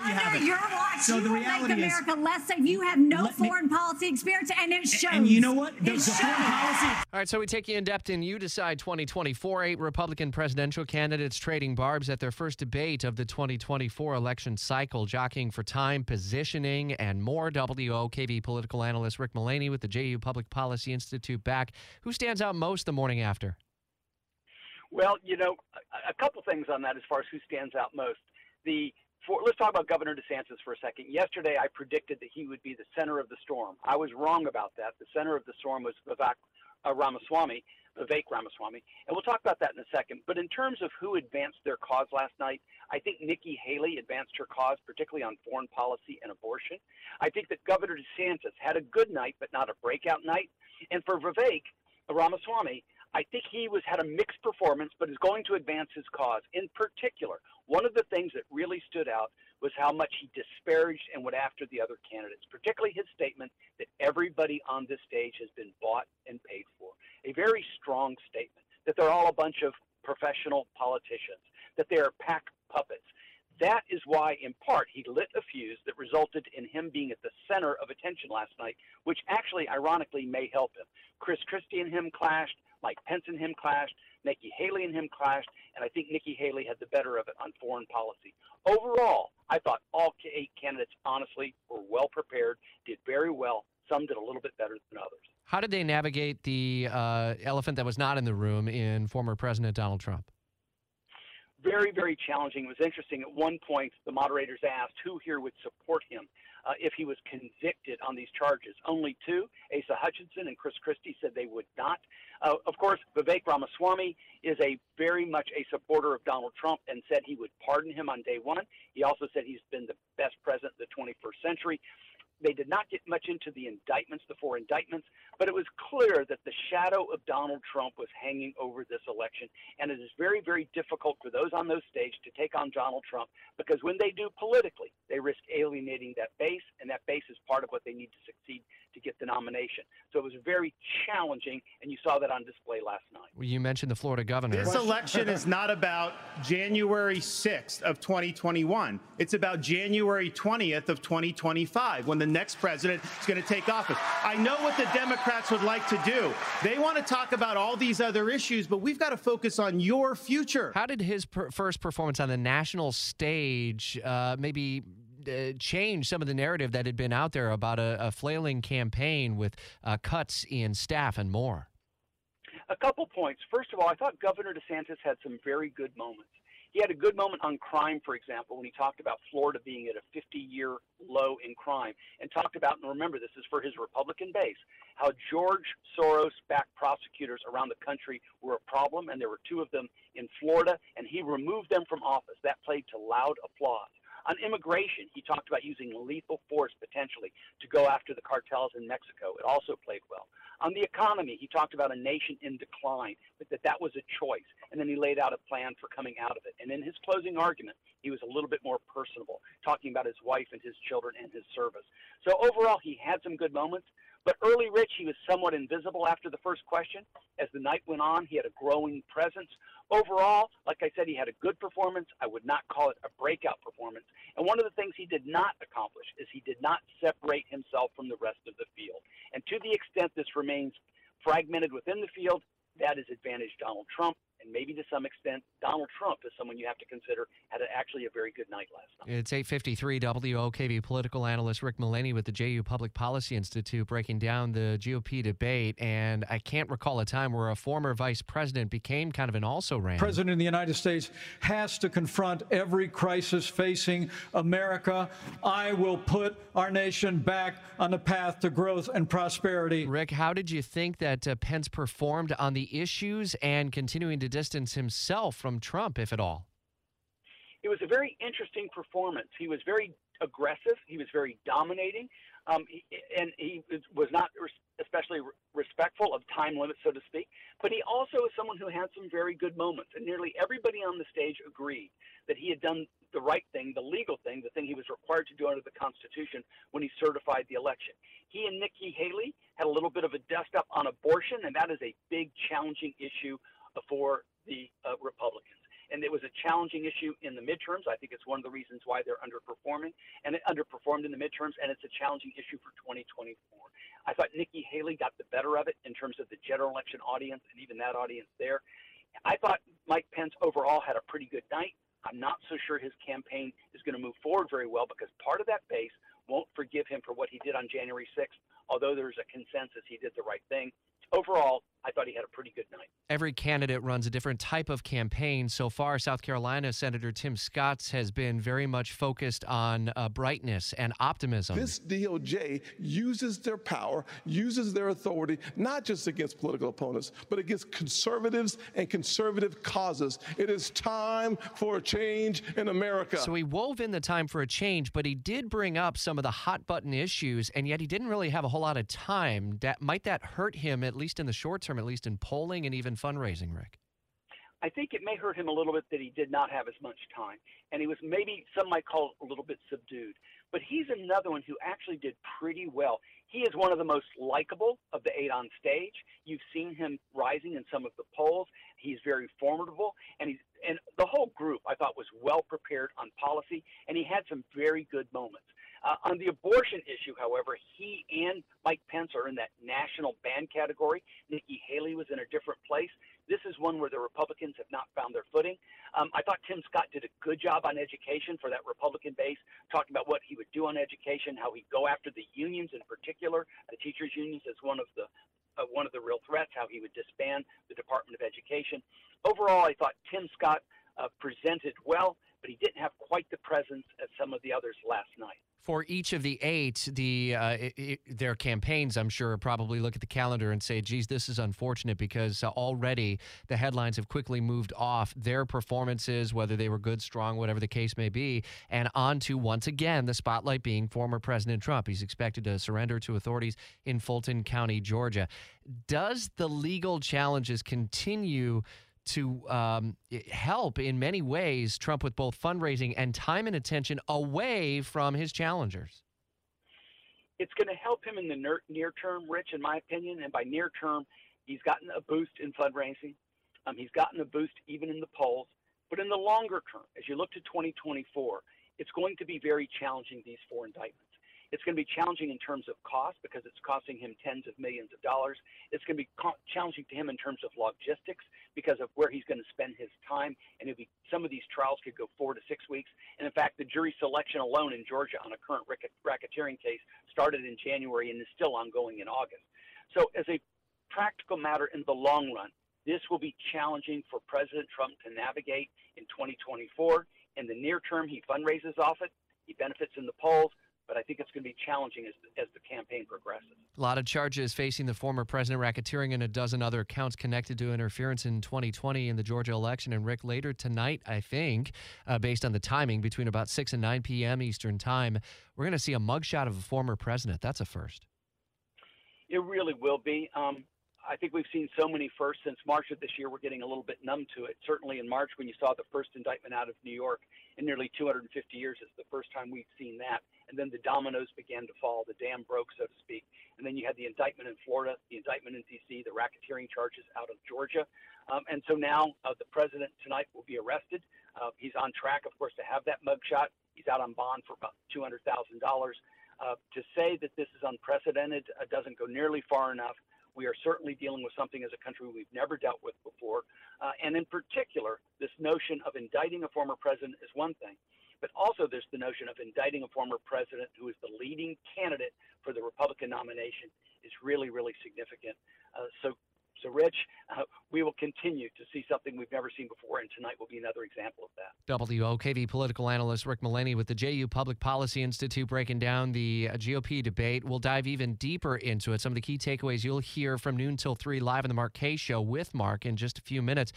Under your watch, So you the will make reality is- America less safe. You have no Let me- foreign policy experience, and it shows. And you know what? The, It the foreign shows. policy. All right, so we take you in depth in You Decide 2024. Eight Republican presidential candidates trading barbs at their first debate of the 2024 election cycle, jockeying for time, positioning, and more. WOKV political analyst Rick Mullaney with the JU Public Policy Institute back. Who stands out most the morning after? Well, you know, a, a couple things on that as far as who stands out most. The for, let's talk about Governor DeSantis for a second. Yesterday, I predicted that he would be the center of the storm. I was wrong about that. The center of the storm was Vivek uh, Ramaswamy, Vivek Ramaswamy, and we'll talk about that in a second. But in terms of who advanced their cause last night, I think Nikki Haley advanced her cause, particularly on foreign policy and abortion. I think that Governor DeSantis had a good night, but not a breakout night. And for Vivek Ramaswamy, I think he was had a mixed performance, but is going to advance his cause. In particular, one of the things that really stood out was how much he disparaged and went after the other candidates, particularly his statement that everybody on this stage has been bought and paid for. A very strong statement that they're all a bunch of professional politicians, that they are PAC puppets. That is why, in part, he lit a fuse that resulted in him being at the center of attention last night, which actually, ironically, may help him. Chris Christie and him clashed. Mike Pence and him clashed. Nikki Haley and him clashed. And I think Nikki Haley had the better of it on foreign policy. Overall, I thought all eight candidates, honestly, were well prepared, did very well. Some did a little bit better than others. How did they navigate the uh, elephant that was not in the room in former President Donald Trump? Very, very challenging. It was interesting. At one point, the moderators asked who here would support him uh, if he was convicted on these charges. Only two, Asa Hutchinson and Chris Christie, said they would not. Uh, of course, Vivek Ramaswamy is a very much a supporter of Donald Trump and said he would pardon him on day one. He also said he's been the best president of the 21st century. They did not get much into the indictments, the four indictments, but it was clear that the shadow of Donald Trump was hanging over this election. And it is very, very difficult for those on those stage to take on Donald Trump because when they do politically, they risk alienating that base, and that base is part of what they need to succeed to get the nomination. So it was very challenging, and you saw that on display last night. Well, You mentioned the Florida governor. This election is not about January 6th of 2021. It's about January 20th of 2025 when the next president is going to take office. I know what the Democrats would like to do. They want to talk about all these other issues, but we've got to focus on your future. How did his per- first performance on the national stage uh, maybe uh, change some of the narrative that had been out there about a, a flailing campaign with uh, cuts in staff and more? A couple points. First of all, I thought Governor DeSantis had some very good moments. He had a good moment on crime, for example, when he talked about Florida being at a 50 year low in crime and talked about, and remember, this is for his Republican base, how George Soros backed prosecutors around the country were a problem, and there were two of them in Florida, and he removed them from office. That played to loud applause. On immigration, he talked about using lethal force potentially to go after the cartels in Mexico. It also played well. On the economy, he talked about a nation in decline, but that that was a choice. And then he laid out a plan for coming out of it. And in his closing argument, he was a little bit more personable, talking about his wife and his children and his service. So overall, he had some good moments. But early Rich, he was somewhat invisible after the first question. As the night went on, he had a growing presence. Overall, like I said, he had a good performance. I would not call it a breakout performance. And one of the things he did not accomplish is he did not separate himself from the rest of the field. And to the extent this remains fragmented within the field, that is advantage Donald Trump. And maybe to some extent, Donald Trump is someone you have to consider had a, actually a very good night last night. It's 853 WOKV political analyst Rick Mullaney with the JU Public Policy Institute breaking down the GOP debate. And I can't recall a time where a former vice president became kind of an also ran. President of the United States has to confront every crisis facing America. I will put our nation back on the path to growth and prosperity. Rick, how did you think that uh, Pence performed on the issues and continuing to distance himself from Trump, if at all? it was a very interesting performance. He was very aggressive. He was very dominating, um, he, and he was not especially respectful of time limits, so to speak. But he also is someone who had some very good moments, and nearly everybody on the stage agreed that he had done the right thing, the legal thing, the thing he was required to do under the Constitution when he certified the election. He and Nikki Haley had a little bit of a dust up on abortion, and that is a big, challenging issue for the uh, Republicans. and it was a challenging issue in the midterms. I think it's one of the reasons why they're underperforming, and it underperformed in the midterms, and it's a challenging issue for 2024. I thought Nikki Haley got the better of it in terms of the general election audience and even that audience there. I thought Mike Pence overall had a pretty good night. I'm not so sure his campaign is going to move forward very well because part of that base won't forgive him for what he did on January 6th, although there's a consensus he did the right thing overall, I thought he had a pretty good night. Every candidate runs a different type of campaign. So far, South Carolina Senator Tim Scott has been very much focused on uh, brightness and optimism. This DOJ uses their power, uses their authority, not just against political opponents, but against conservatives and conservative causes. It is time for a change in America. So he wove in the time for a change, but he did bring up some of the hot button issues, and yet he didn't really have a whole lot of time. That might that hurt him at least in the short term, at least in polling and even fundraising, Rick? I think it may hurt him a little bit that he did not have as much time. And he was maybe, some might call it a little bit subdued. But he's another one who actually did pretty well. He is one of the most likable of the eight on stage. You've seen him rising in some of the polls. He's very formidable. And he's, and the whole group, I thought, was well prepared on policy. And he had some very good moments. Uh, on the abortion issue, however, he and Mike Pence are in that national ban category. Nikki Haley was in a different place. This is one where the Republicans have not found their footing. Um, I thought Tim Scott did a good job on education for that Republican base, talking about what he would do on education, how he'd go after the unions in particular, the teachers' unions as one of the uh, one of the real threats, how he would disband the Department of Education. Overall, I thought Tim Scott uh, presented well, but he didn't have quite the presence as some of the others last night for each of the eight, the uh, it, it, their campaigns, I'm sure, probably look at the calendar and say, "Geez, this is unfortunate," because uh, already the headlines have quickly moved off their performances, whether they were good, strong, whatever the case may be, and onto once again the spotlight being former President Trump. He's expected to surrender to authorities in Fulton County, Georgia. Does the legal challenges continue? To um, help in many ways Trump with both fundraising and time and attention away from his challengers? It's going to help him in the near term, Rich, in my opinion. And by near term, he's gotten a boost in fundraising. Um, he's gotten a boost even in the polls. But in the longer term, as you look to 2024, it's going to be very challenging, these four indictments. It's going to be challenging in terms of cost because it's costing him tens of millions of dollars. It's going to be co- challenging to him in terms of logistics because of where he's going to spend his time. And it'll be, some of these trials could go four to six weeks. And in fact, the jury selection alone in Georgia on a current racketeering case started in January and is still ongoing in August. So, as a practical matter in the long run, this will be challenging for President Trump to navigate in 2024. In the near term, he fundraises off it. He benefits in the polls but I think it's going to be challenging as, as the campaign progresses. A lot of charges facing the former president, racketeering, and a dozen other counts connected to interference in 2020 in the Georgia election. And Rick, later tonight, I think, uh, based on the timing, between about 6 and 9 p.m. Eastern Time, we're going to see a mugshot of a former president. That's a first. It really will be. Um, I think we've seen so many firsts since March of this year. We're getting a little bit numb to it. Certainly in March, when you saw the first indictment out of New York in nearly 250 years, it's the first time we've seen that. And then the dominoes began to fall. The dam broke, so to speak. And then you had the indictment in Florida, the indictment in D.C., the racketeering charges out of Georgia. Um, and so now uh, the president tonight will be arrested. Uh, he's on track, of course, to have that mugshot. He's out on bond for about $200,000. Uh, to say that this is unprecedented uh, doesn't go nearly far enough. We are certainly dealing with something as a country we've never dealt with before. Uh, and in particular, this notion of indicting a former president is one thing, but also there's the notion of indicting a former president who is the leading candidate for the Republican nomination is really, really significant. Uh, so so, Rich, uh, we will continue to see something we've never seen before, and tonight will be another example of that. WOKV political analyst Rick Mullaney with the JU Public Policy Institute breaking down the uh, GOP debate. We'll dive even deeper into it. Some of the key takeaways you'll hear from noon till 3 live on the Mark Kaye Show with Mark in just a few minutes.